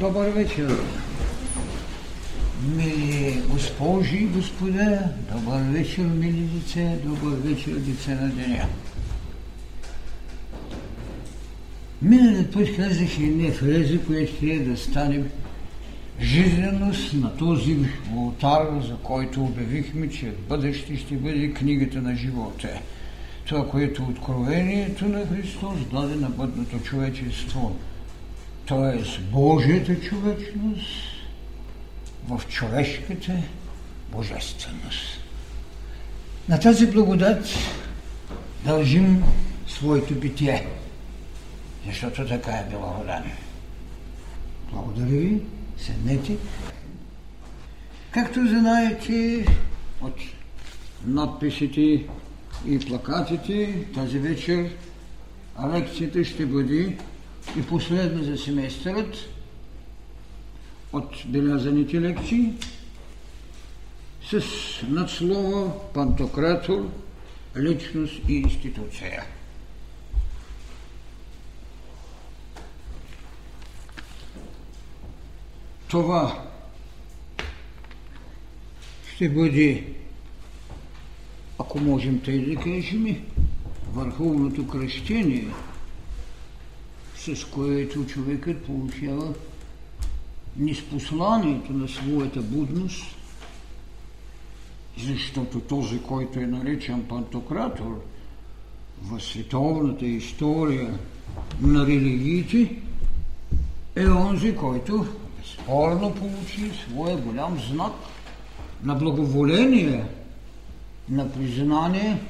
Добър вечер, мили госпожи и господа, добър вечер, мили деца, добър вечер, деца на деня. Миналият път казах една фраза, която трябва да стане жизненост на този ултар, за който обявихме, че в бъдеще ще бъде книгата на живота. Това, което е откровението на Христос даде на бъдното човечество – т.е. Божията човечност в човешката божественост. На тази благодат дължим своето битие, защото така е било родено. Благодаря ви, седнете. Както знаете от надписите и плакатите, тази вечер лекцията ще бъде и последна за семестърът от белязаните лекции с надслова Пантократор, личност и институция. Това ще бъде, ако можем тъй да кажем, върховното кръщение – с което човекът получава неспосланието на своята будност, защото този, който е наречен пантократор в световната история на религиите, е онзи, който безспорно получи своя голям знак на благоволение, на признание,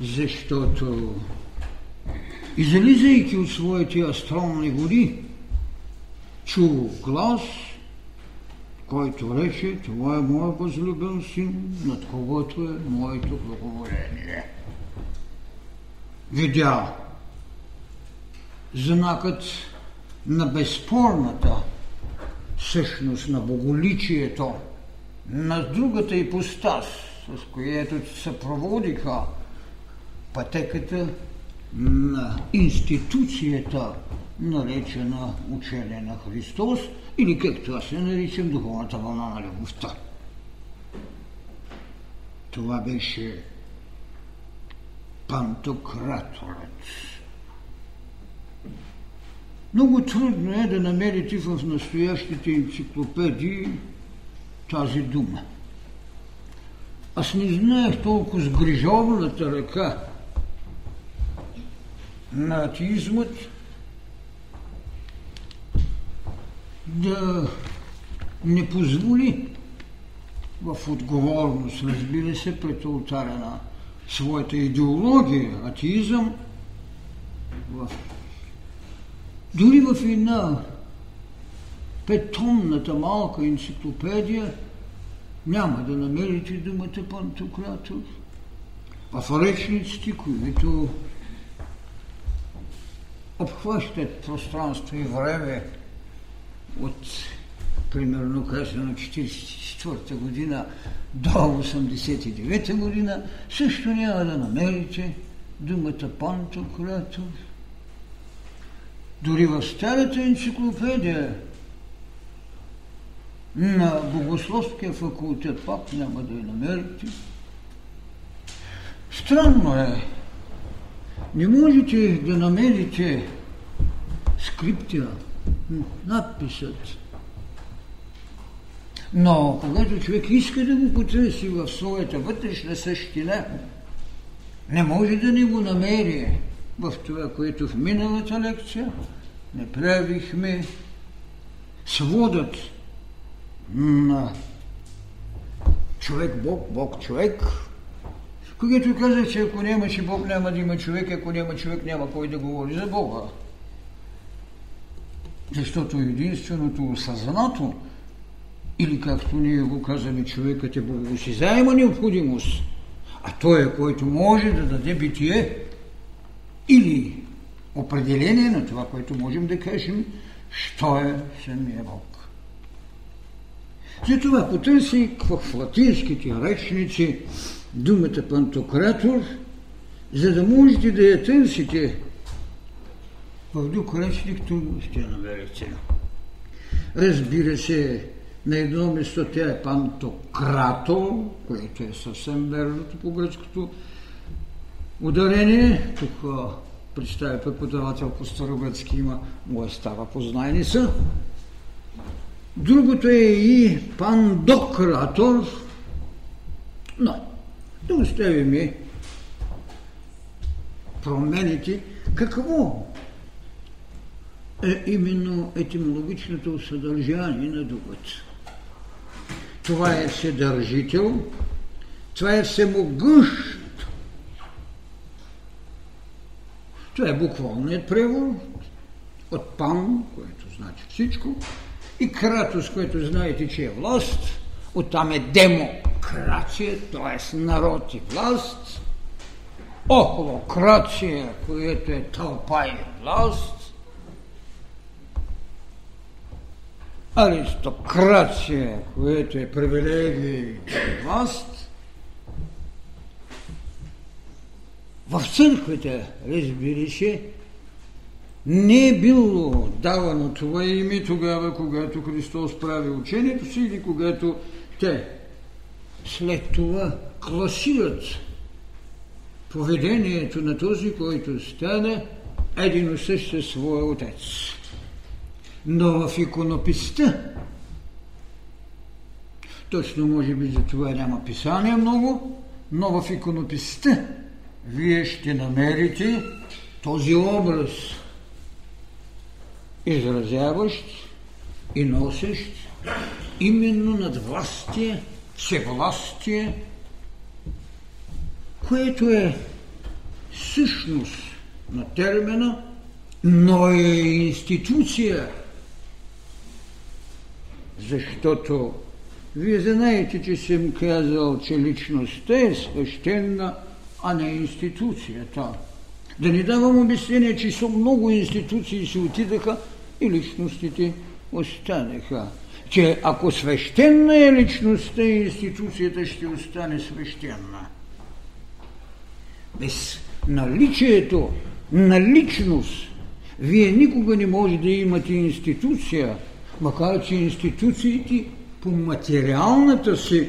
защото Излизайки от своите астрални води, чу глас, който рече, това е моят възлюбен син, над когото е моето благоволение. Видя знакът на безспорната същност на боголичието, на другата ипостас, с която се проводиха пътеката на институцията, наречена учение на Христос, или както аз се наричам духовната вълна на любовта. Това беше пантократорът. Много трудно е да намерите в настоящите енциклопедии тази дума. Аз не знаех толкова сгрижованата ръка на атеизмът да не позволи в отговорност, разбира се, пред алтаря на своята идеология, атеизъм, в... дори в една петомната малка енциклопедия няма да намерите думата пантократор. В речниците, които обхващат пространство и време от примерно казано 1944 година до 1989 година, също няма да намерите думата пантократор. Дори в старата енциклопедия на Богословския факултет пак няма да я намерите. Странно е, не можете да намерите скриптира, надписът. Но когато човек иска да го потърси в своята вътрешна същина, не може да не го намери в това, което в миналата лекция не правихме сводът на човек-бог, бог-човек, когато казах, че ако нямаше Бог, няма да има човек, ако няма човек, няма кой да говори за Бога. Защото единственото осъзнато, или както ние го казваме, човекът е богосизаема необходимост, а той е, който може да даде битие или определение на това, което можем да кажем, що е самия Бог. Затова потърси в латинските речници думата пантократор, за да можете да я търсите в друг речник, тук ще я намерите. Разбира се, на едно место тя е пантократо, което е съвсем верното по гръцкото ударение. Тук представя преподавател по старогръцки има, му е става познайница. Другото е и пандократор, но да оставим промените. Какво е именно етимологичното съдържание на думата? Това е вседържител, това е всемогъщ. Това е буквалният превод от пан, което значи всичко, и кратос, което знаете, че е власт, оттам е демокрация, т.е. народ и власт, охолокрация, което е тълпа и власт, аристокрация, което е привилегия и власт, в църквите, разбира се, не е било давано това име тогава, когато Христос прави учението си или когато те след това класират поведението на този, който стане един също своя отец. Но в иконописта, точно може би за това няма писание много, но в иконописта вие ще намерите този образ – изразяващ и носещ именно над властие, всевластие, което е същност на термина, но е институция, защото вие знаете, че съм казал, че личността е свещена, а не институцията. Да не давам обяснение, че са много институции се отидаха и личностите останаха. Че ако свещена е личността, институцията ще остане свещена. Без наличието на личност, вие никога не може да имате институция, макар че институциите по материалната си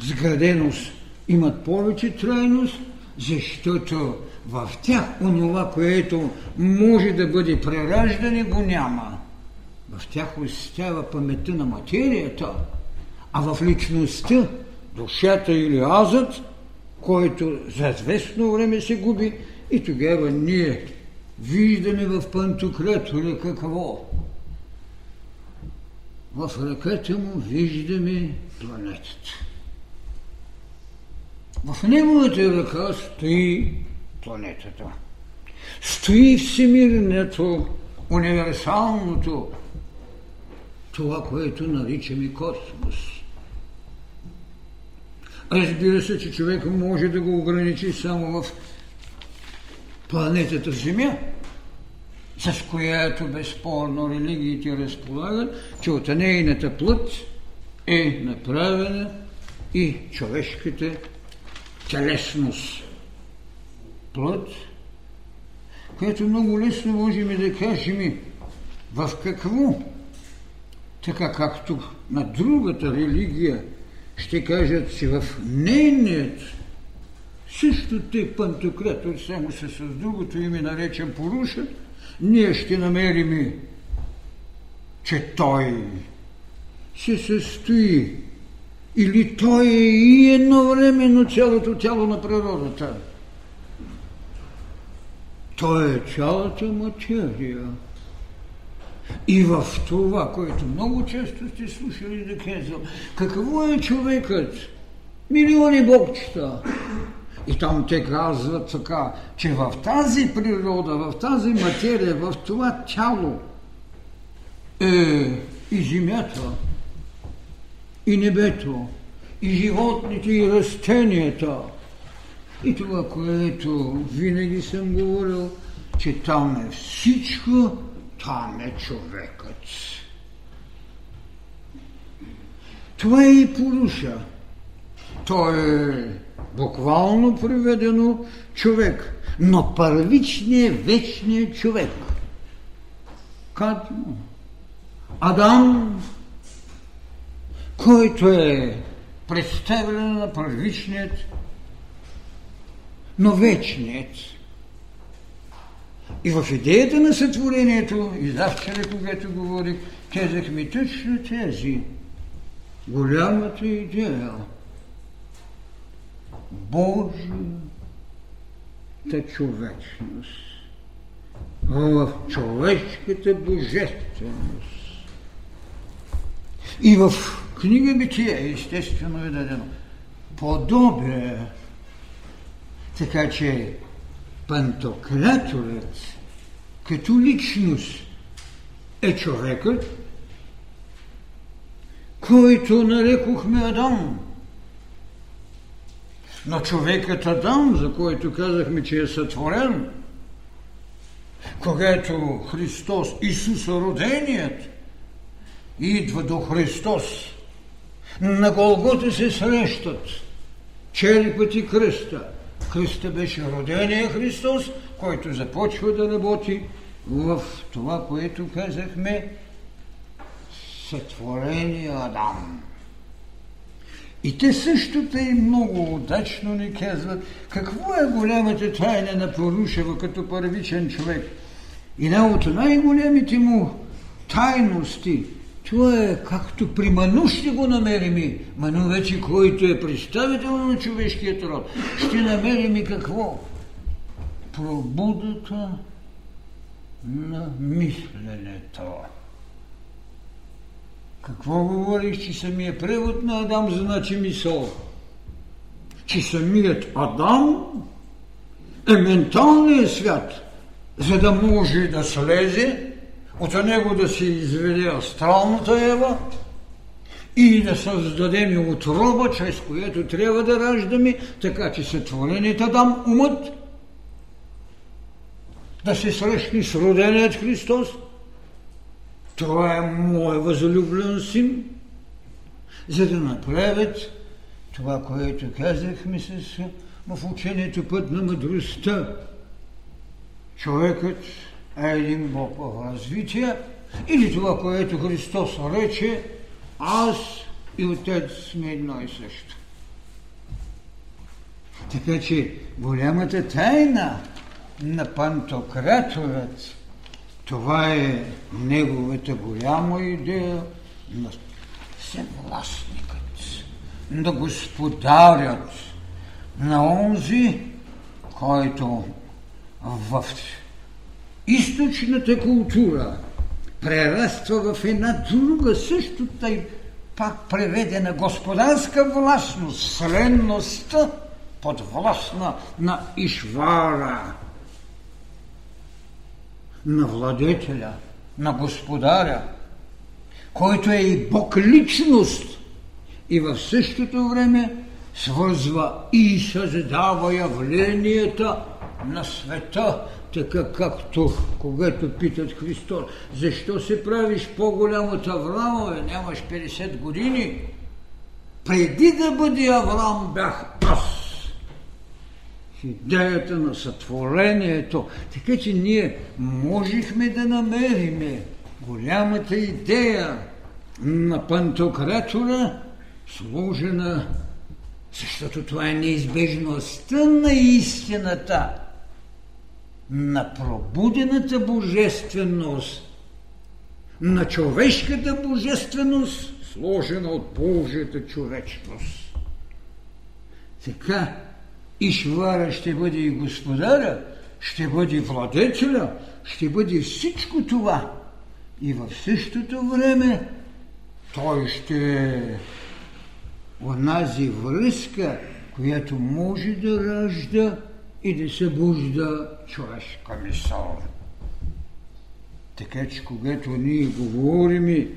сграденост имат повече трайност, защото в тях онова, което може да бъде прераждане, го няма. В тях остава паметта на материята, а в личността, душата или азът, който за известно време се губи и тогава ние виждаме в пантократора какво? В ръката му виждаме планетата. В неговата ръка стои планетата. Стои всемирното, универсалното, това, което наричаме космос. Разбира се, че човек може да го ограничи само в планетата Земя, с която безспорно религиите разполагат, че от нейната плът е направена и човешката телесност плът, което много лесно можем да кажем в какво, така както на другата религия ще кажат, че в нейният също те пантократор, само се с другото име наречен Поруша, ние ще намерим, че той се състои или той е и едновременно цялото тяло на природата – той е цялата материя. И в това, което много често сте слушали да казвам, какво е човекът? Милиони богчета. И там те казват така, че в тази природа, в тази материя, в това тяло е и земята, и небето, и животните, и растенията – и това, което винаги съм говорил, че там е всичко, там е човекът. Това е и Пуруша. Той е буквално приведено човек, но първичният, вечният човек. Кадмо. Адам, който е представен на първичният, но вечният. И в идеята на сътворението, и завчера, когато говорих, казахме точно тези. Голямата идея. Божията човечност. В човешката божественост. И в книга Битие, естествено е дадено, подобие, така че пантократорът като личност е човекът, който нарекохме Адам. Но човекът Адам, за който казахме, че е сътворен, когато Христос, Исус роденият, идва до Христос, на Голгота се срещат чели пъти кръста. Кръста беше родения Христос, който започва да работи в това, което казахме, сътворения Адам. И те също тъй много удачно ни казват какво е голямата тайна на Порушева като първичен човек. И една от най-големите му тайности, това е както при Ману ще го намерим. Ману вече, който е представител на човешкият род. Ще намерим и какво? Пробудата на мисленето. Какво говориш, че самия превод на Адам значи мисъл? Че самият Адам е менталният свят, за да може да слезе, от него да се изведе астралната Ева и да създадем отроба, чрез което трябва да раждаме, така че сътвореният Адам умът да се срещне с роденият Христос – това е мой възлюблен син, за да направят това, което казахме с, в учението път на мъдростта. Човекът е един Бог в развитие, или това, което Христос рече, аз и Отец сме едно и също. Така че голямата тайна на пантократорът това е неговата голяма идея на всевластникът, да господарят на онзи, който в източната култура прераства в една друга, също тъй пак преведена господарска властност, вселенността подвластна на Ишвара на владетеля, на господаря, който е и Бог личност и в същото време свързва и създава явленията на света, така както когато питат Христос, защо се правиш по-голям от Авраама, нямаш 50 години? Преди да бъде Авраам бях аз идеята на сътворението. Така че ние можехме да намерим голямата идея на пантократора, сложена, защото това е неизбежността на истината, на пробудената божественост, на човешката божественост, сложена от Божията човечност. Така, Ишвара ще бъде и господаря, ще бъде владетеля, ще бъде всичко това. И в същото време той ще е онази връзка, която може да ражда и да събужда човешка мисъл. Така че когато ние говорим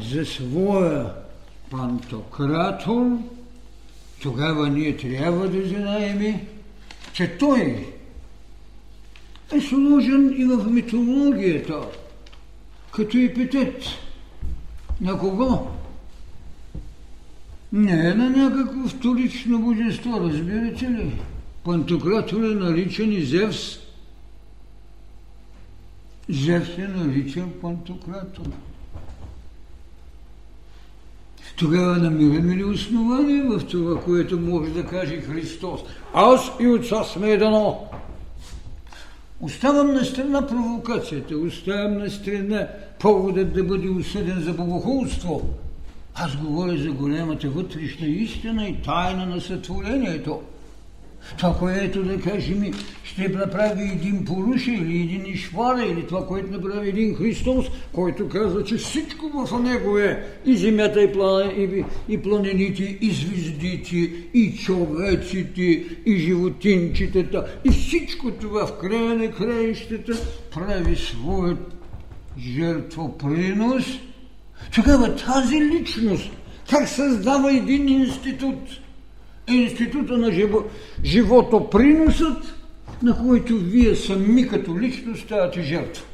за своя пантократор, тогава ние трябва да знаем, че той е сложен и в митологията, като епитет. На кого? Не е на някакво вторично божество, разбирате ли? Пантократор е наричан и Зевс. Зевс е наричан Пантократор. Тогава намираме ли основание в това, което може да каже Христос? Аз и Отца сме едно. Оставам на страна провокацията, оставам на страна поводът да бъде осъден за богохулство. Аз говоря за голямата вътрешна истина и тайна на сътворението – това, което да кажем, ще направи един поруша или един ишвара, или това, което направи един Христос, който казва, че всичко в него е и земята, и, плана, и, и планените, и звездите, и човеците, и животинчетата, и всичко това в края на краищата прави своят жертвопринос. Тогава тази личност как създава един институт – института на живо, животоприносът, на който вие сами като личност ставате жертва.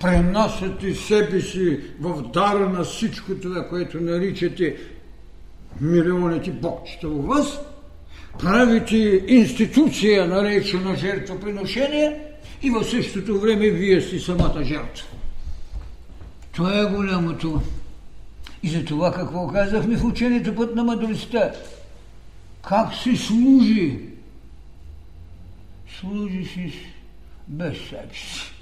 Пренасяте себе си в дара на всичко това, което наричате милионите богчета у вас, правите институция, наречена жертвоприношение и в същото време вие сте самата жертва. Това е голямото и за това какво казахме в учението път на мъдростта? Как се служи? Служи си без себе си.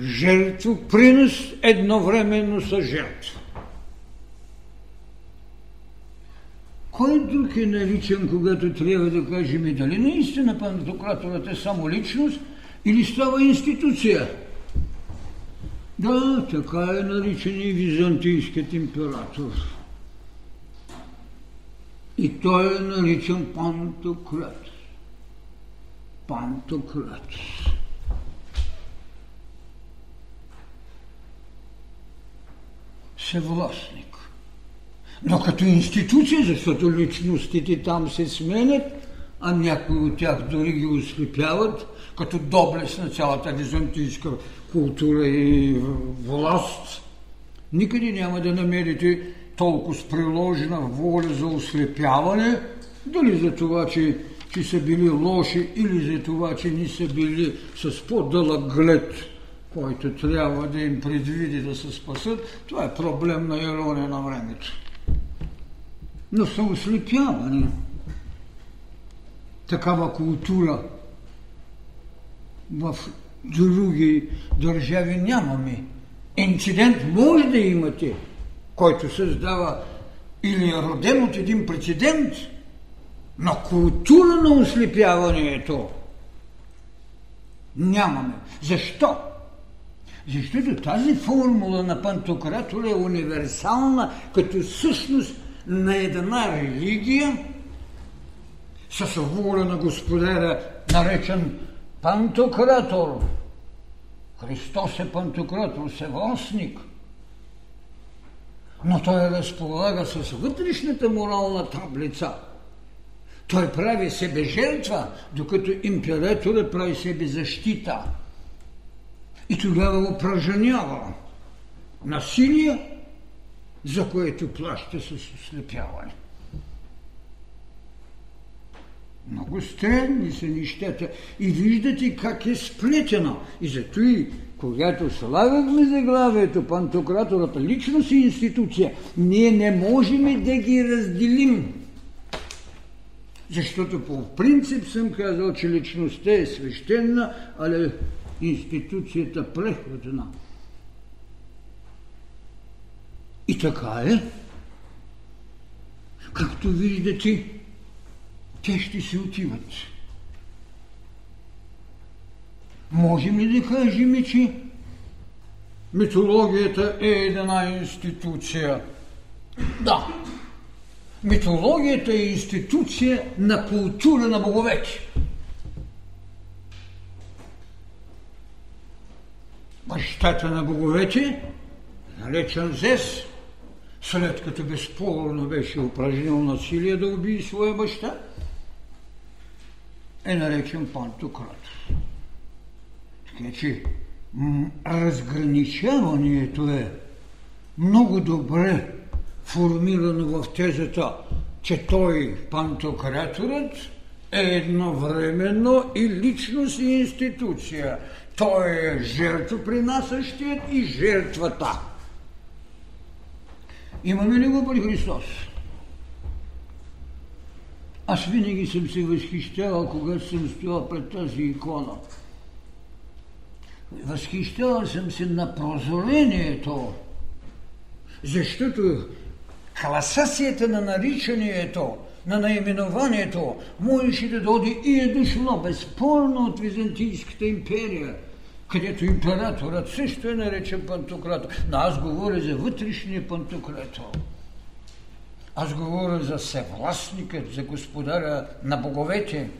Жертво, принос едновременно са жертва. Кой друг е наличен, когато трябва да кажем дали наистина пантократорът е само личност или става институция? Да, така е наричан и византийският император. И той е наричан Пантократ. Пантократ. Съвластник. Но като институция, защото личностите там се сменят, а някои от тях дори ги ослепяват, като доблест на цялата византийска култура и власт, никъде няма да намерите толкова приложена воля за ослепяване, дали за това, че, че са били лоши или за това, че ни са били с по-дълъг глед, който трябва да им предвиди да се спасат, това е проблем на ирония на времето. Но са ослепявани. Такава култура в други държави нямаме. Инцидент може да имате, който създава или е роден от един прецедент, но култура на ослепяването нямаме. Защо? Защото тази формула на пантократора е универсална като същност на една религия с воля на господаря, наречен Пантократор. Христос е пантократор, севостник. Но той разполага с вътрешната морална таблица. Той прави себе жертва, докато императорът прави себе защита. И тогава упражнява насилие, за което плаща с ослепяване. Много странни са нещата. И виждате как е сплетено. И зато и когато слагахме заглавието пантократората личност и институция, ние не можем да ги разделим. Защото по принцип съм казал, че личността е свещена, але институцията преходна. И така е. Както виждате, те ще си отиват. Можем ли да кажем, че митологията е една институция? Да. Митологията е институция на култура на боговете. Бащата на боговете, наречен Зес, след като безспорно беше упражнил насилие да убие своя баща, е наречен пантократ. Така че разграничаването е много добре формирано в тезата, че той, пантократорът, едновременно и личност и институция. Той е жертвопринасящият и жертвата. Имаме ли го при Христос? Аз винаги съм се възхищавал, когато съм стоял пред тази икона. Възхищавал съм се на прозорението, защото класацията на наричанието, на наименованието можеше да доди и е дошло безспорно от Византийската империя, където императорът също е наречен Пантократор. Но аз говоря за вътрешния Пантократор. Аз говоря за всевластникът, за господаря на боговете.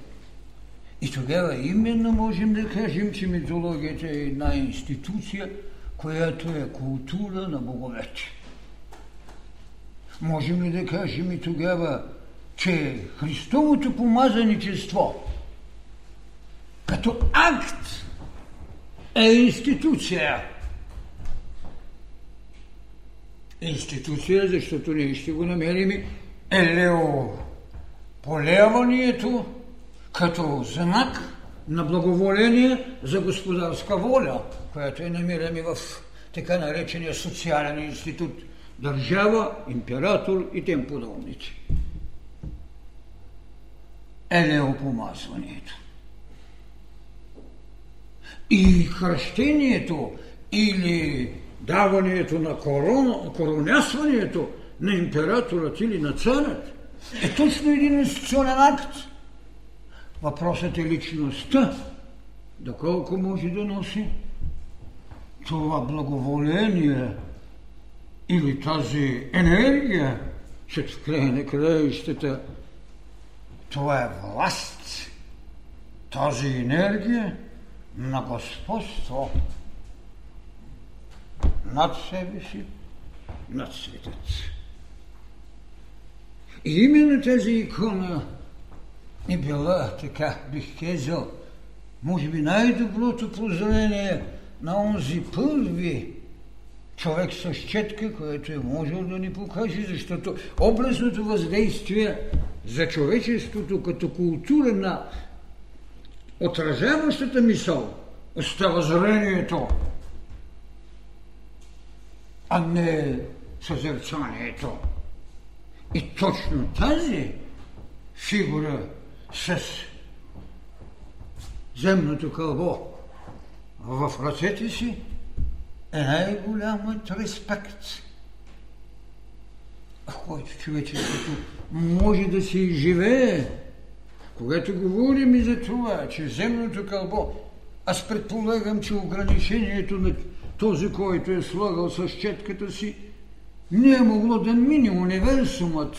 И тогава именно можем да кажем, че митологията е една институция, която е култура на боговете. Можем ли да кажем и тогава, че Христовото помазаничество като акт е институция. Институция, защото ние ще го намерим елео полеванието като знак на благоволение за господарска воля, която е намираме в така наречения социален институт – държава, император и тем подобните. Елеопомазването. И кръщението или даването на корона, коронясването на императорът или на царят е точно един институционен акт. Въпросът е личността, доколко може да носи това благоволение или тази енергия, че в края на краищата това е власт. Тази енергия на господство над себе си, над светът. И именно тази икона е била, така бих казал, може би най-доброто прозрение на онзи първи човек с четка, който е можел да ни покаже, защото образното въздействие за човечеството като култура на отразяващата мисъл остава зрението, а не съзерцанието. И точно тази фигура с земното кълбо в ръцете си е най-голямът респект, в който човечеството може да се изживее. Когато говорим и за това, че земното кълбо, аз предполагам, че ограничението на този, който е слагал с четката си, не е могло да мине универсумът,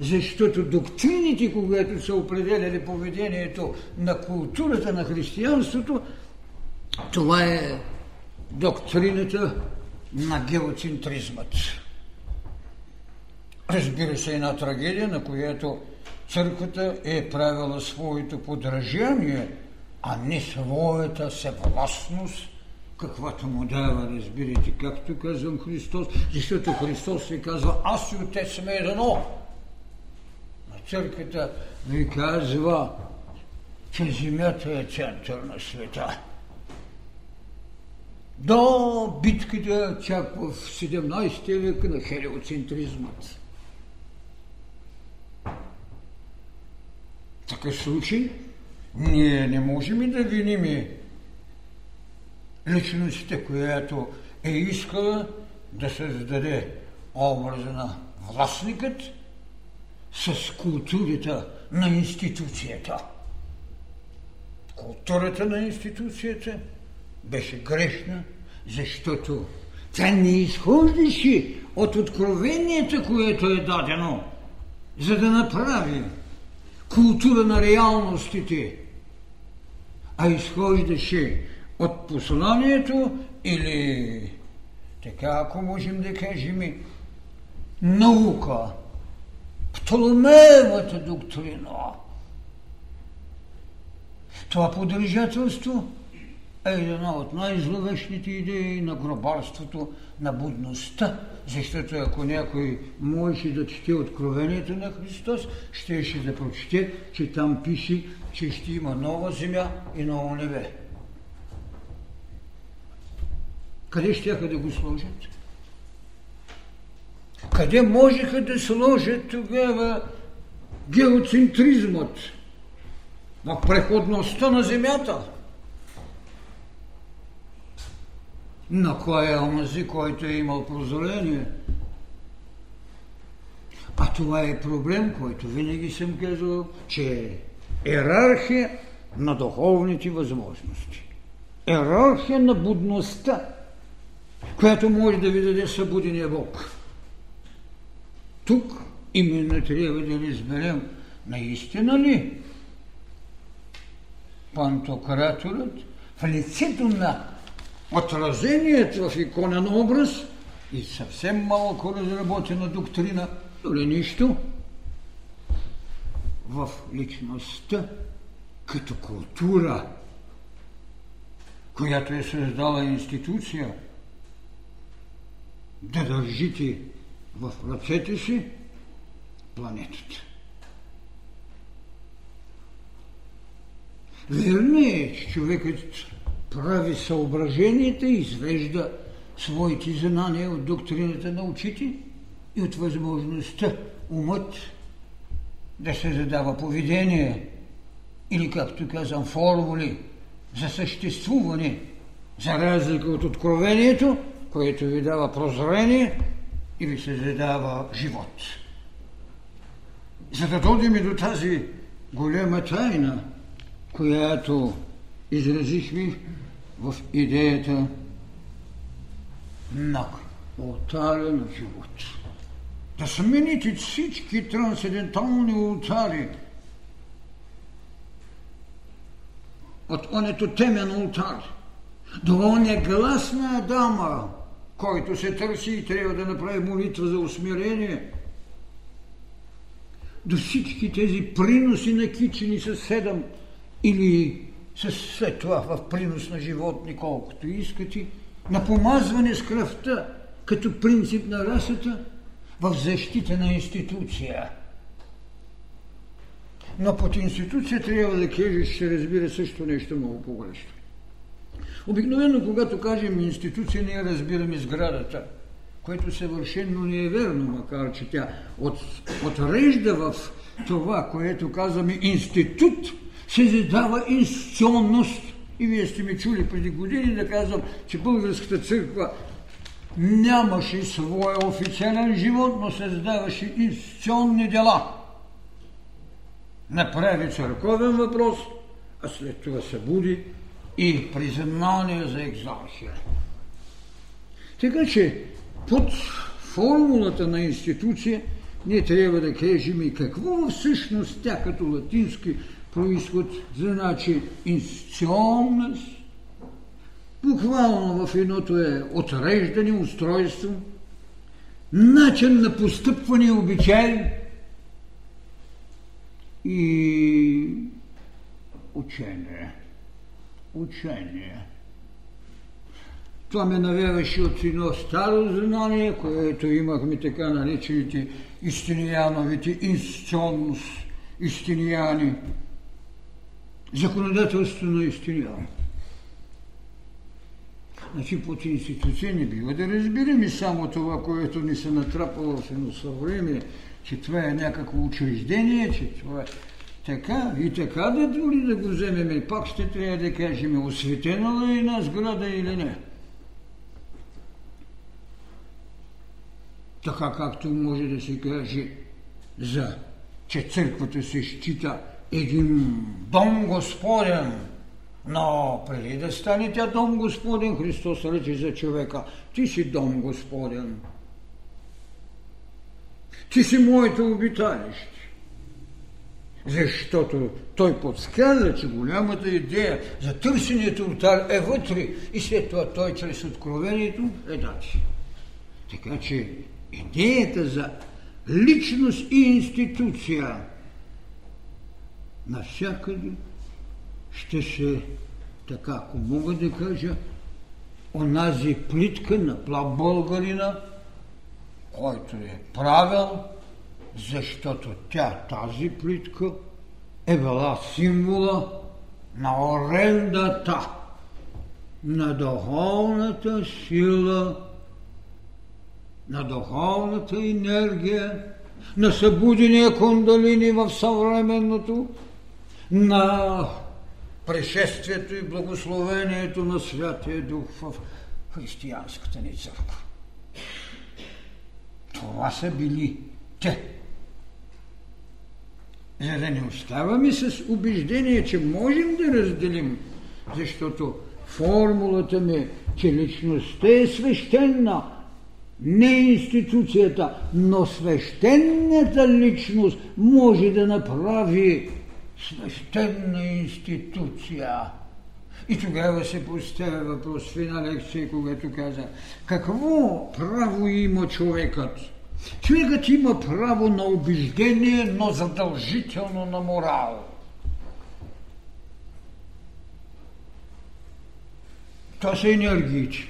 защото доктрините, когато са определяли поведението на културата на християнството, това е доктрината на геоцентризмът. Разбира се, една трагедия, на която църквата е правила своето подражание, а не своята съвластност, каквато му дава, разбирате, както казвам Христос, защото Христос ви казва, аз и Отец сме едно. А църквата ви казва, че земята е център на света. До битката чак в 17 век на хелиоцентризмът. В такъв случай ние не можем и да виним личността, която е искала да създаде образа на властникът с културата на институцията. Културата на институцията беше грешна, защото тя не изхождаше от откровението, което е дадено, за да направи култура на реалностите, а изхождаше от посланието или така, ако можем да кажем, наука, Птоломеевата доктрина. Това подържателство е една от най-зловещите идеи на гробарството, на будността, защото ако някой можеше да чете откровението на Христос, щеше да прочете, че там пише, че ще има нова земя и ново небе. Къде ще да го сложат? Къде можеха да сложат тогава геоцентризмът? В преходността на земята. На кой е омази, който е имал прозрение? А това е проблем, който винаги съм казал, че е ерархия на духовните възможности. Ерархия на будността, която може да ви даде събудения Бог. Тук именно трябва да разберем наистина ли пантократорът в лицето на отражението в иконен образ и съвсем малко разработена доктрина, дори нищо, в личността като култура, която е създала институция, да държите в ръцете си планетата. Верно е, че човекът прави съображенията, извежда своите знания от доктрината на учите и от възможността умът да се задава поведение или, както казвам, формули за съществуване, за разлика от откровението, което ви дава прозрение и ви се задава живот. За да дойдем до тази голема тайна, която изразихме в идеята на алтаря на живот. Да смените всички трансцендентални алтари от онето темен алтар до оня глас на който се търси и трябва да направи молитва за усмирение, до всички тези приноси на кичени с седем или с след това в принос на животни, колкото искате, на помазване с кръвта, като принцип на расата, в защита на институция. Но под институция трябва да кажеш, ще разбира също нещо много погрешно. Обикновено, когато кажем институция, ние разбираме сградата, което съвършенно не е верно, макар че тя от, отрежда в това, което казваме институт, се задава институционност. И вие сте ми чули преди години да казвам, че българската църква нямаше своя официален живот, но създаваше институционни дела. Направи църковен въпрос, а след това се буди и признание за екзархия. Така че под формулата на институция ние трябва да кажем и какво всъщност тя като латински происход значи институционност, буквално в едното е отреждане, устройство, начин на постъпване и обичай и учение учение. Това ме навяваше от едно старо знание, което имахме така наречените истинияновите институционност, истинияни, законодателство на истинияни. Значи под институция не бива да разбираме само това, което ни се натрапало в едно съвремие, че това е някакво учреждение, че това е така и така да дори да го вземем пак ще трябва да кажем осветена ли е една сграда или не. Така както може да се каже за че църквата се счита един дом Господен, но преди да стане тя дом Господен, Христос рече за човека, ти си дом Господен. Ти си моето обиталище. Защото той подсказа, че голямата идея за търсенето алтар е вътре и след това той чрез откровението е дачи. Така че идеята за личност и институция навсякъде ще се така ако мога да кажа, онази плитка на плав българина, който е правил, защото тя, тази плитка, е била символа на орендата, на духовната сила, на духовната енергия, на събудения кундалини в съвременното, на пришествието и благословението на Святия Дух в християнската ни църква. Това са били те. За да не оставаме с убеждение, че можем да разделим, защото формулата ми, че личността е свещена, не институцията, но свещената личност може да направи свещена институция. И тогава се поставя въпрос в една лекция, когато каза, какво право има човекът? Човекът има право на убеждение, но задължително на морал. Това са енергиите.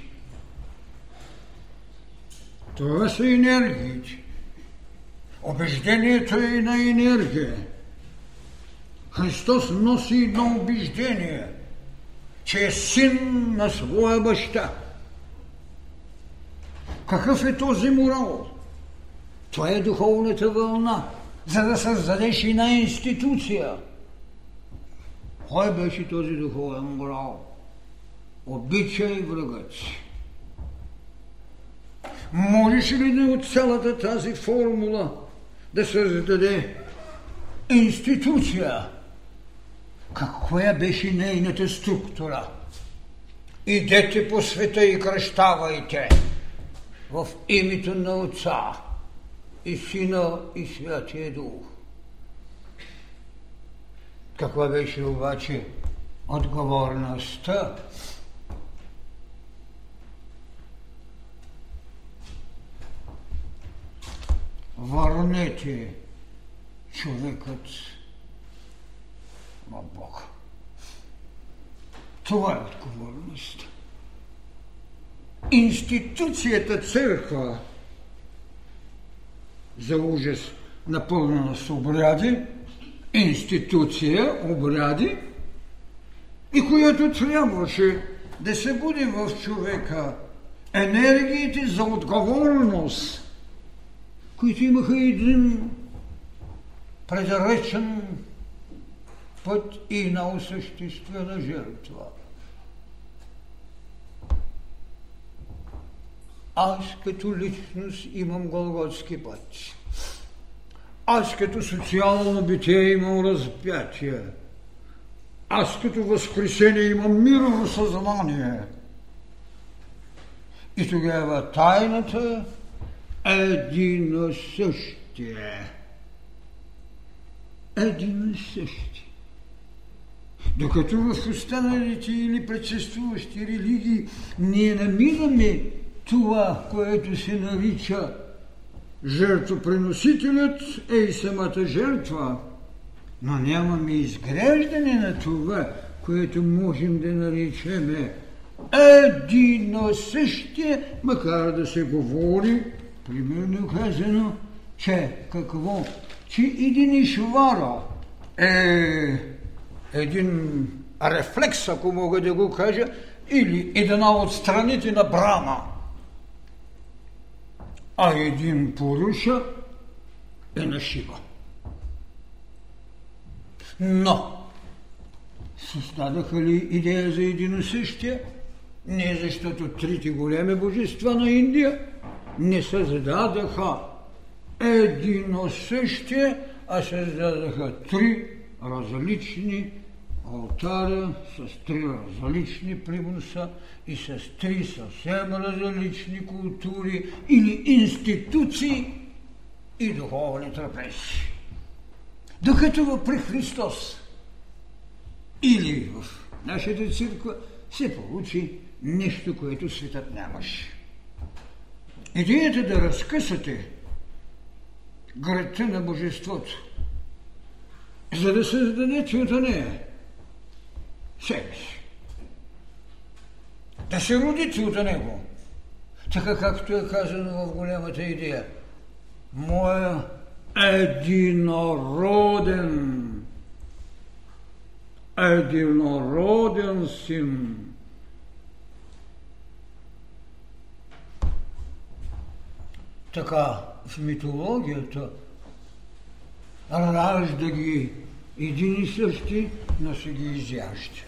Това са енергиите. Обеждението е на енергия. Христос носи едно убеждение, че е син на своя баща. Какъв е този морал? Това е духовната вълна, за да създадеш една институция. Кой беше този духовен морал? Обичай врагът си. Можеш ли да от цялата тази формула да създаде институция? Каква беше нейната структура? Идете по света и кръщавайте в името на Отца и Сина и Святия Дух. Каква беше обаче отговорността върнете човекът в Бога. Това е отговорността. Институцията църква за ужас напълнена с обряди, институция, обряди, и която трябваше да се буди в човека енергиите за отговорност – които имаха един предречен път и на осъществена жертва. Аз като личност имам Голготски път. Аз като социално битие имам разпятие. Аз като възкресение имам мирово съзнание. И тогава тайната едино същие. Едино същие. Докато в останалите или предшествуващи религии ние намираме това, което се нарича жертвоприносителят е и самата жертва, но нямаме изграждане на това, което можем да наричаме едино същие, макар да се говори примерно казано, че какво? Че един ишвара е един рефлекс, ако мога да го кажа, или една от страните на Брама. А един поруша е на Шива. Но, създадаха ли идея за един същия? Не защото трите големи божества на Индия – не създадаха едино същие, а създадаха три различни алтара с три различни примуса и с три съвсем различни култури или институции и духовни трапези. Докато при Христос или в нашата църква се получи нещо, което светът нямаше. Идеята да разкъсате градта на Божеството, за да създадете от нея себе си. да се родите от него. Така както е казано в голямата идея. Моя единороден, единороден син. Така в митологията ражда ги един и същи, но се ги изяжда.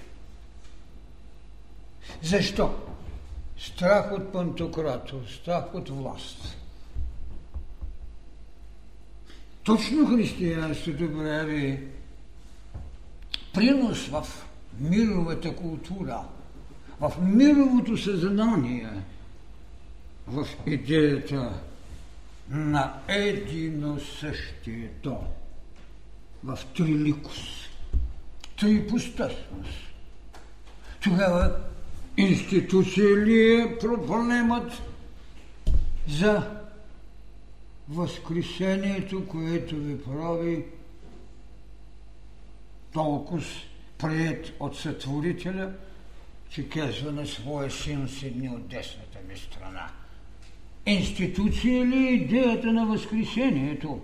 Защо? Страх от пантократор, страх от власт. Точно християнството прави принос в мировата култура, в мировото съзнание, в идеята на едино същието, в триликост, трипостъсност. Тогава институция ли е проблемът за възкресението, което ви прави толкова прият от сътворителя, че казва на своя син седни от десната ми страна. Институция ли е идеята на възкресението?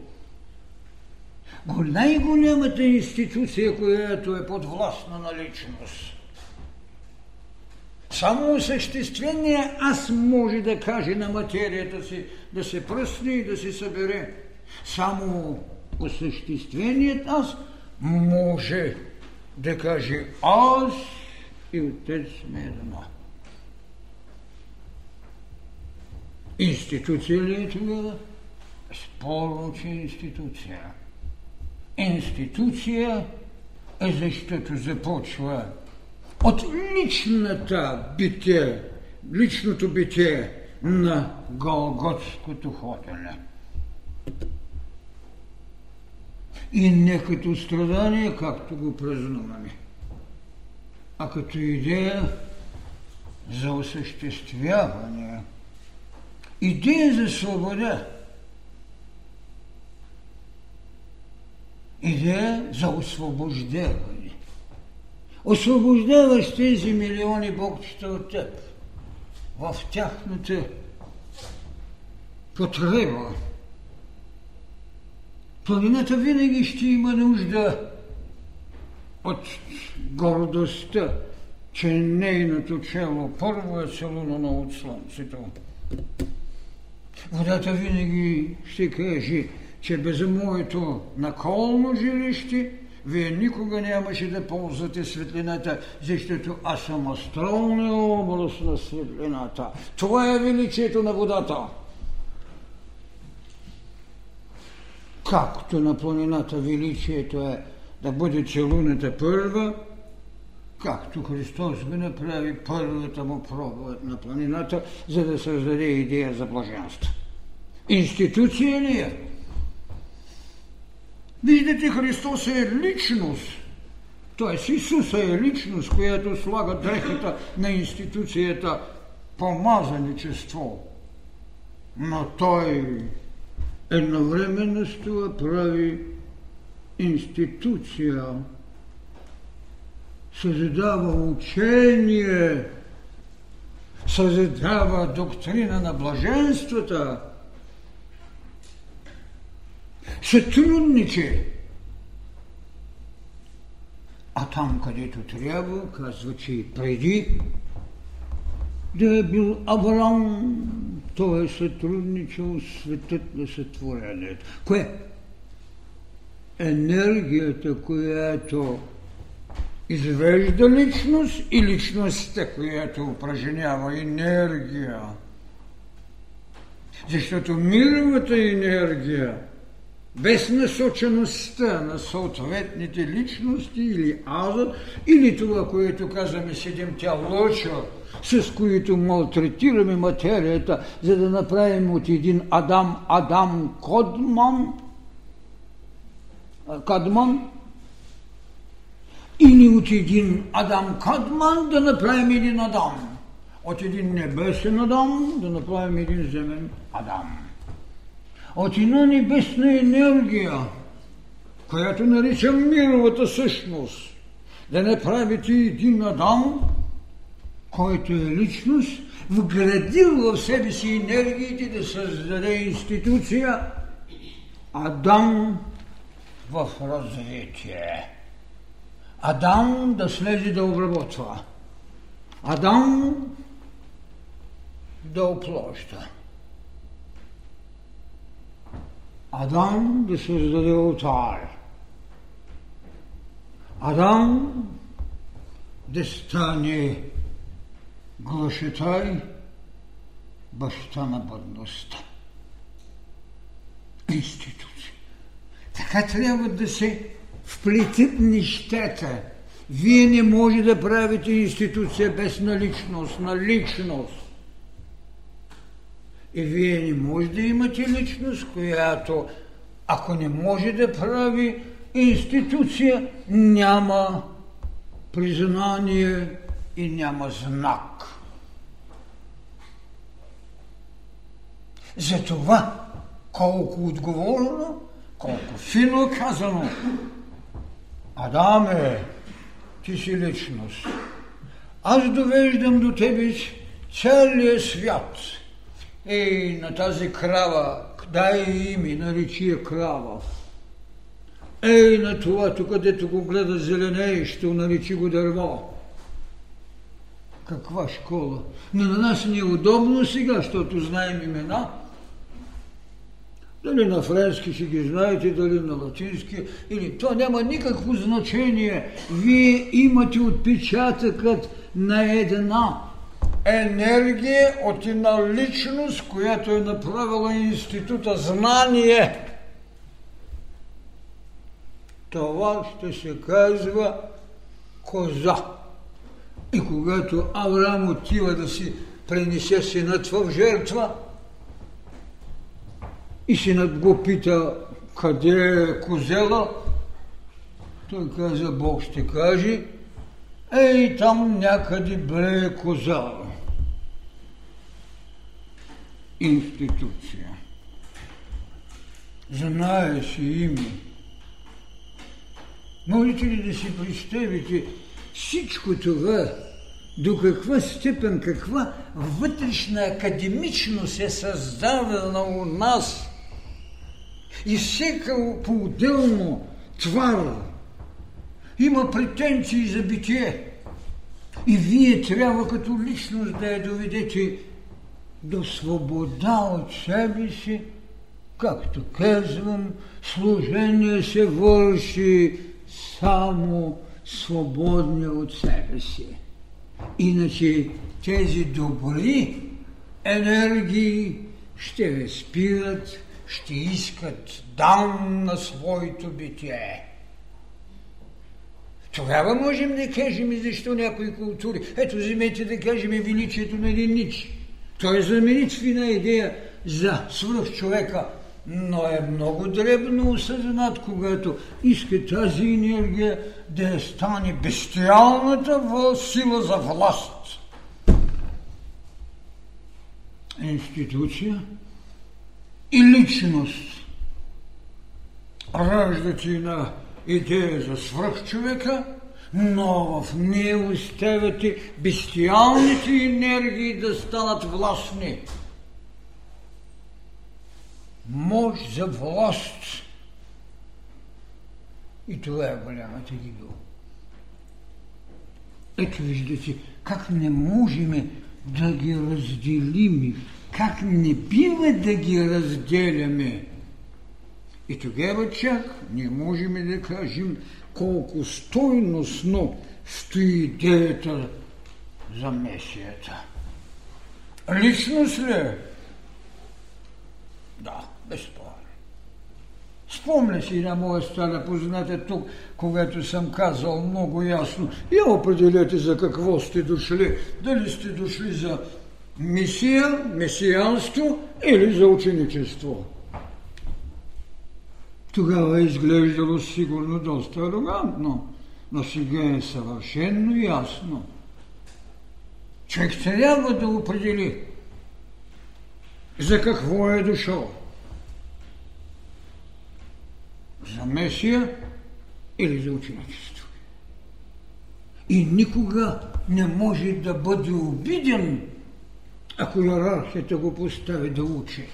Най-голямата институция, която е подвластна на личност – само осъществения аз може да каже на материята си да се пръсне и да се събере. Само осъщественият аз може да каже аз и отец сме едно. Институция ли е тогава? Спорно, че е институция. Институция е защото започва от личната битие, личното битие на Голготското ходене. И не като страдание, както го празнуваме, а като идея за осъществяване, идея за свобода, идея за освобождаване освобождаваш тези милиони богчета от теб в тяхната потреба. Планината винаги ще има нужда от гордостта, че нейното чело първо е целуно от слънцето. Водата винаги ще каже, че без моето наколно жилище вие никога нямаше да ползвате светлината, защото аз съм астралния образ на светлината. Това е величието на водата. Както на планината величието е да бъде целуната първа, както Христос го направи първата му проба на планината, за да създаде идея за блаженство. Институция ли е? Виждате, Христос е личност. Тоест Исус е личност, която слага дрехата на институцията помазаничество. Но Той едновременно с това прави институция, създава учение, създава доктрина на блаженствата – сътрудниче. А там, където трябва, казва, че преди да е бил Авраам, той е сътрудничал светът на сътворението. Кое? Енергията, която извежда личност и личността, която упражнява енергия. Защото мировата енергия без насочеността на съответните личности или аза, или това, което казваме седемте лъча, с които малтретираме материята, за да направим от един Адам Адам Кодман, Кадман, или от един Адам Кадман да направим един Адам. От един небесен Адам да направим един земен Адам от една небесна енергия, която наричам мировата същност, да направите един Адам, който е личност, вградил в себе си енергиите да създаде институция, Адам в развитие. Адам да слезе да обработва. Адам да оплоща. Адам да създаде отар. Адам да стане глашетай, баща на бъдността. Институция. Така трябва да се вплетят нещата. Вие не може да правите институция без наличност, наличност. И вие не може да имате личност, която, ако не може да прави институция, няма признание и няма знак. Затова колко отговорно, колко фино казано, Адаме, ти си личност. Аз довеждам до тебе целия свят. Ей, на тази крава, дай име, наричи я крава. Ей, на това, тук където го гледа зеленеещо, наричи го дърво. Каква школа? Но на нас не е удобно сега, защото знаем имена. Дали на френски ще ги знаете, дали на латински, или това няма никакво значение. Вие имате отпечатъкът на една енергия от една личност, която е направила института знание. Това ще се казва коза. И когато Авраам отива да си пренесе синът в жертва, и синът го пита къде е козела, той каза, Бог ще каже, ей, там някъде бре коза. Институция. Знаеш име. Можете ли да си представите всичко това, до каква степен, каква вътрешна академичност е създадена у нас и всека по-отделно твара има претенции за битие. И вие трябва като личност да я доведете до свобода от себе си, както казвам, служение се върши само свободни от себе си. Иначе тези добри енергии ще ви спират, ще искат дан на своето битие. Тогава можем да кажем и защо някои култури. Ето, вземете да кажем величието на един Нич. Той е знаменитствена идея за свръх човека но е много дребно осъзнат, когато иска тази енергия да стане бестиалната сила за власт. Институция и личност раждат на идея за свръхчовека, но в нея оставяте бестиалните енергии да станат властни мощ за власт. И това е голямата гибел. Ето виждате, как не можем да ги разделим, как не бива да ги разделяме. И тогава чак не можем да кажем колко стойностно стои идеята за Месията. Личност ли? Е? Да безспорно. Спомня си една моя стара позната тук, когато съм казал много ясно, я определете за какво сте дошли. Дали сте дошли за мисия, месиянство или за ученичество. Тогава е изглеждало сигурно доста арогантно, но сега е съвършенно ясно. Човек трябва да определи за какво е дошъл. за Месия или за ученичество. и никога не може да бъде обиден, ако иерархията го постави да учи.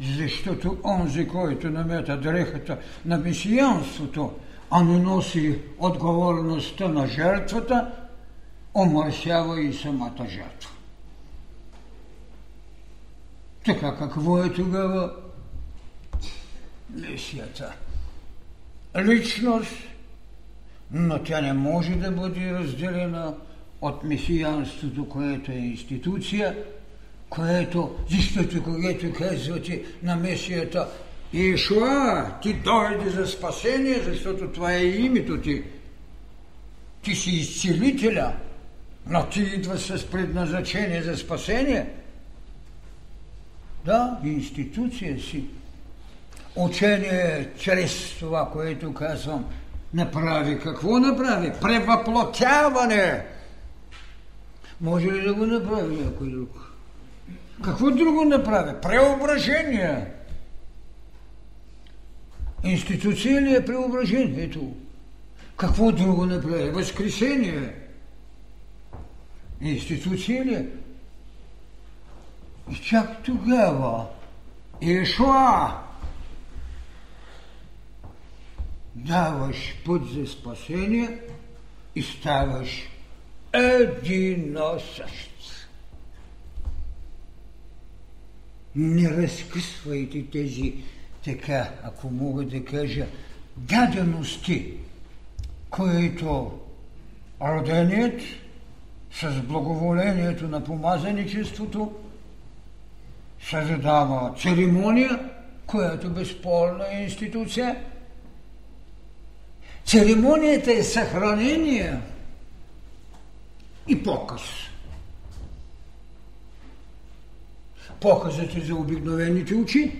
Защото онзи, който намета дрехата на месиянството, а не носи отговорността на жертвата, омърсява и самата жертва. Така какво е тогава Месията? Личност, но тя не може да бъде разделена от месиянството, което е институция, което, защото когато казвате на Месията Ишуа, ти дойде за спасение, защото това е името ти. Ти си изцелителя, но ти идваш с предназначение за спасение. Да, институция си. Учение чрез това, което казвам, направи. Какво направи? Превъплотяване. Може ли да го направи някой друг? Какво друго направи? Преображение. Институция ли е преображението? Какво друго направи? Възкресение. Институция ли е? И чак тогава Ишуа даваш път за спасение и ставаш единосъщ. Не разкъсвайте тези така, ако мога да кажа, дадености, които роденият с благоволението на помазаничеството създава церемония, която безспорна е институция. Церемонията е съхранение и показ. Показът е за обикновените очи,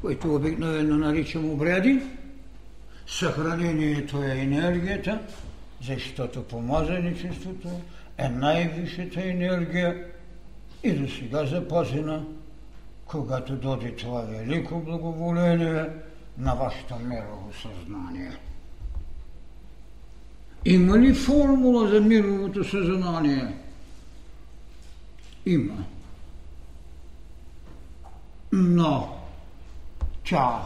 които обикновено наричам обряди. Съхранението е енергията, защото помазаничеството е най-висшата енергия и до сега запазена, когато доди това велико благоволение на вашето мирово съзнание. Има ли формула за мировото съзнание? Има. Но тя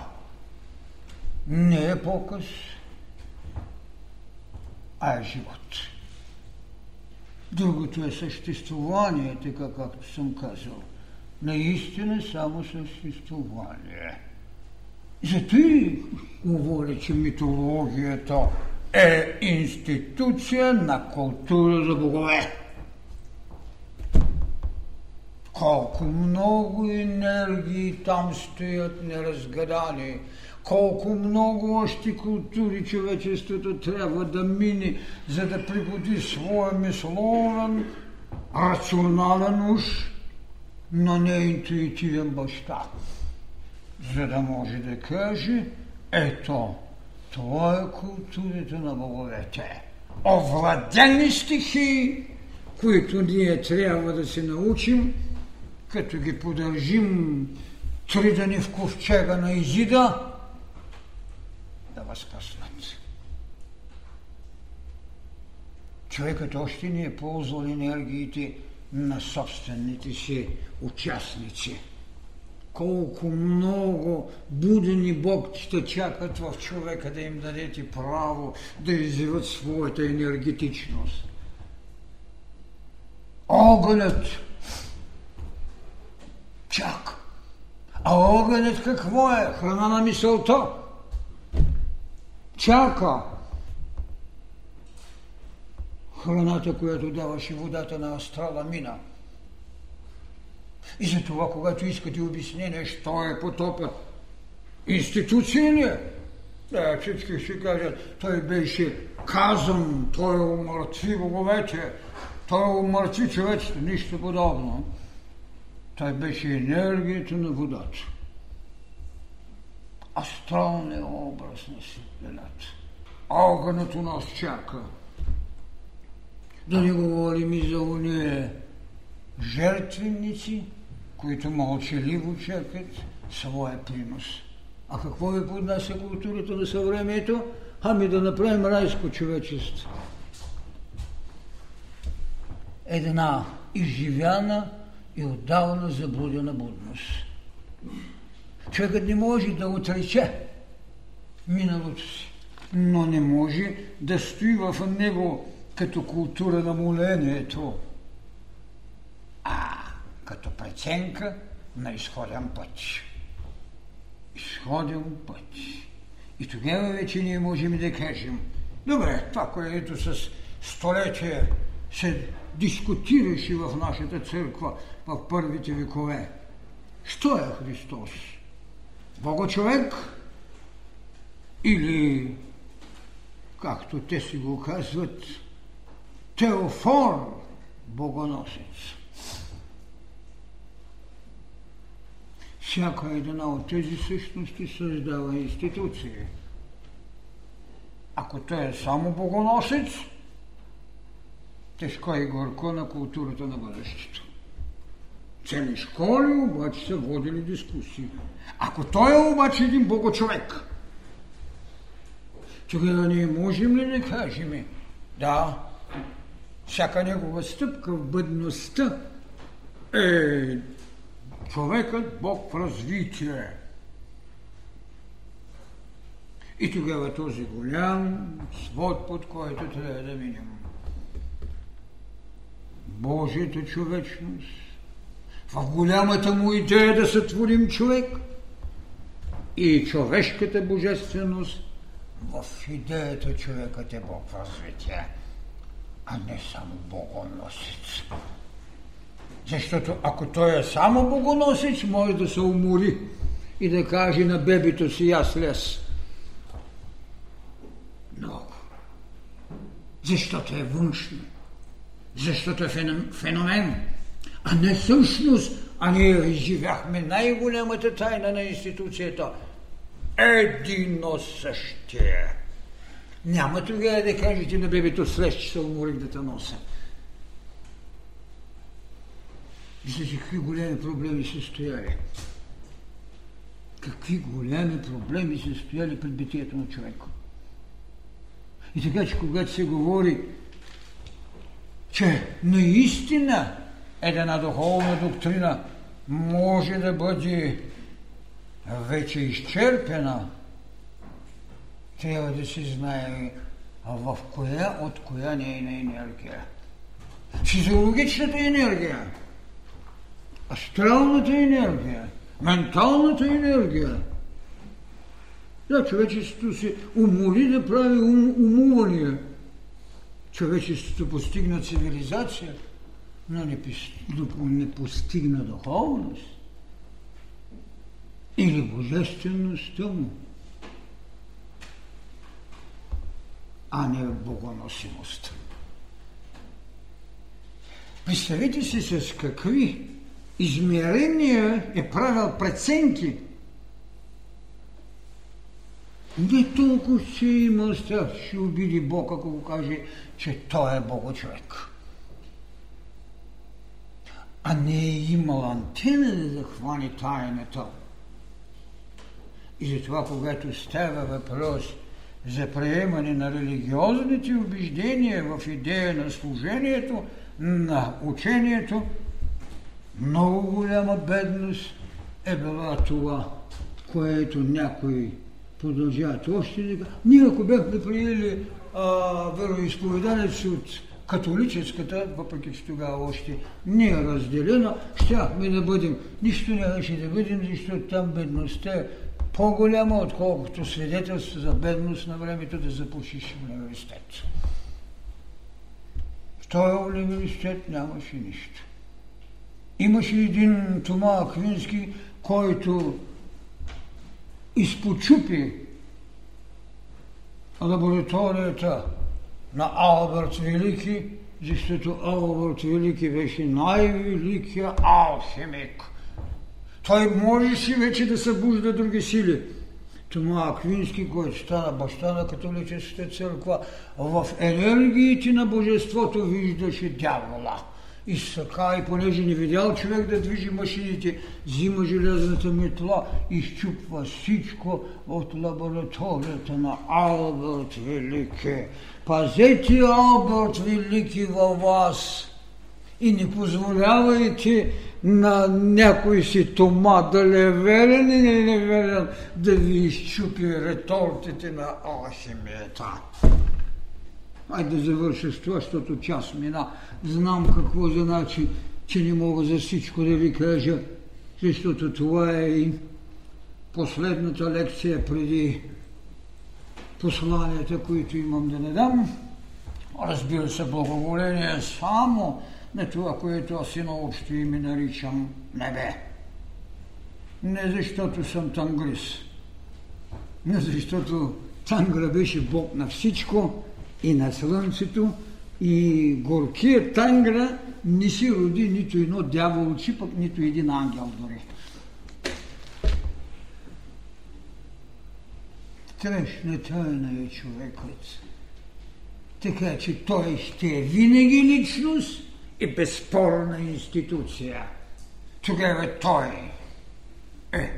не е показ, а е живот. Другото е съществувание, така както съм казал. Наистина само съществувание. Зато и говоря, че митологията е институция на култура за богове колко много енергии там стоят неразгадани, колко много още култури човечеството трябва да мине, за да пригоди своя мисловен, рационален уж, но не интуитивен баща, за да може да каже, ето, това е културата на боговете. Овладени стихи, които ние трябва да се научим – като ги подържим три дни в ковчега на Изида, да възкъснат. Човекът още не е ползвал енергиите на собствените си участници. Колко много будени богчета чакат в човека да им дадете право да изяват своята енергетичност. Огънят Чак. А огънят какво е? Храна на мисълта. Чака. Храната, която даваше водата на астрала мина. И за това, когато искате обяснение, що е потопът, институция ли е? Да, всички ще кажат, той беше казан, той умъртви боговете, той умъртви човечето, нищо подобно. Той беше енергията на водата. Астралният образ на светлината. Огънато нас чака. Да не говорим и за уния жертвенници, които мълчаливо чакат своя принос. А какво ви поднася културата на съвремието? Ами да направим райско човечество. една изживяна и отдавна заблудена будност. Човекът не може да отрече миналото си, но не може да стои в него като култура на молението, а като преценка на изходен път. Изходен път. И тогава вече ние можем да кажем, добре, това, което с столетия се дискутираше в нашата църква в първите векове. Що е Христос? Бога човек или, както те си го казват, Теофор, богоносец. Всяка една от тези същности създава институции. Ако той е само богоносец, тежко и горко на културата на бъдещето. Цели школи обаче са водили дискусии. Ако той е обаче един богочовек, тогава ние можем ли да кажем, да, всяка негова стъпка в бъдността е човекът Бог в развитие. И тогава този голям свод, под който трябва да минем. Божията човечност, в голямата му идея да сътворим човек и човешката божественост в идеята човекът е Бог в развитие, а не само богоносец. Защото ако той е само богоносец, може да се умори и да каже на бебето си, аз лес. Много. Защото е външно. Защото е феномен, а не същност. А ние изживяхме най-голямата тайна на институцията. Едино същие. Няма тогава да кажете на бебето слез, че се уморих да те нося. Вижте, какви големи проблеми са стояли. Какви големи проблеми са стояли пред битието на човека. И така, че когато се говори, че наистина една духовна доктрина може да бъде вече изчерпена, трябва да се знае в коя от коя нейна енергия. Физиологичната енергия – астралната енергия, менталната енергия. Да, човечеството се умоли да прави ум, умувания. Човечеството постигна цивилизация, но не, не постигна духовност или божествеността му, а не богоносимостта. Представете си с какви измерения е правил преценки. Не толкова ще има страх, ще обиди Бог, ако го каже, че той е Богочовек. А не е имал антена да захване тайната. И затова, когато става въпрос за приемане на религиозните убеждения в идея на служението, на учението, много голяма бедност е била това, което някои продължават още Ние ако бяхме приели вероисповеданието от католическата, въпреки че тогава още не е разделена, щяхме да бъдем. Нищо нямаше да бъдем, защото там бедността е по-голяма, отколкото свидетелство за бедност на времето да запушиш университет. В този университет нямаше нищо. Имаше един Тома Аквински, който изпочупи лабораторията на Алберт Велики, защото Алберт Велики беше най-великият алхимик. Той можеше вече да събужда други сили. Тома Аквински, който стана баща на католическата църква, в енергиите на божеството виждаше дявола изсъка и понеже не видял човек да движи машините, взима железната метла, изчупва всичко от лабораторията на Алберт Велики. Пазете Алберт Велики във вас И не позволявайте на някой си тома дали е верен или не верен да ви изчупи ретортите на алхимията. Айде да завърша с това, защото час мина. Знам какво значи, че не мога за всичко да ви кажа, защото това е последната лекция преди посланията, които имам да не дам. Разбира се, благоволение само на това, което аз и наобщо име наричам небе. Не защото съм тангрис, не защото Тангра беше Бог на всичко и на слънцето и горкия Тангра не си роди нито едно дяволче, пък нито един ангел дори. Трешната е човекът. Така че той ще е винаги личност и безспорна институция. Тогава той е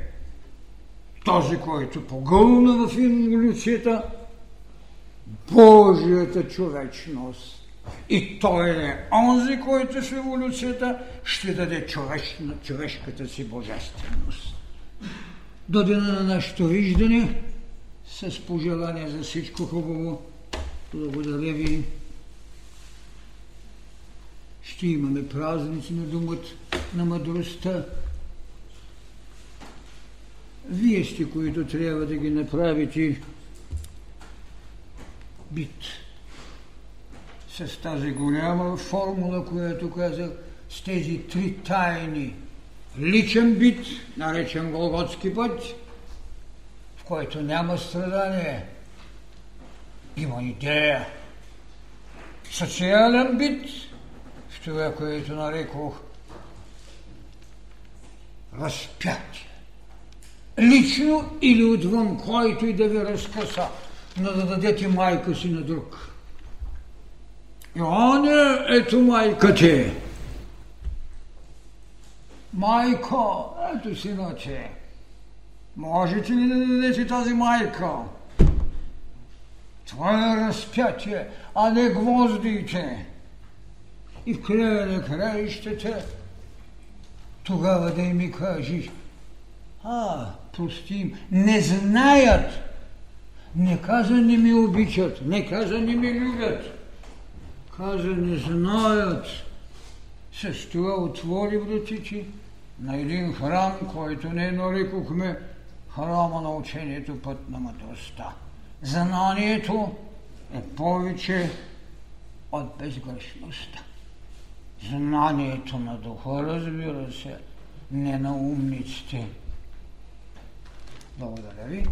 този, който погълна в еволюцията Божията човечност. И той е онзи, който в еволюцията ще даде човешна, човешката си божественост. До на нашето виждане, с пожелание за всичко хубаво, благодаря ви. Ще имаме празници на думата на мъдростта. Вие сте, които трябва да ги направите бит. С тази голяма формула, която казах, с тези три тайни. Личен бит, наречен Голготски път, който няма страдание, има идея. Социален бит, в това, което нарекох разпятие. Лично или отвън, който и да ви разкъса, но да дадете майка си на друг. Йоанне, ето майка ти. Майко, ето Можете ли да дадете тази майка? Това е разпятие, а не гвоздите. И в края на краищата тогава да ми кажеш, а, простим, не знаят. Не каза не ми обичат, не каза не ми любят. Каза не знаят. С това отвори вратите на един храм, който не нарекохме храма на учението път на мъдростта. Знанието е повече от безгрешността. Знанието на духа, разбира се, не на умниците. Благодаря ви.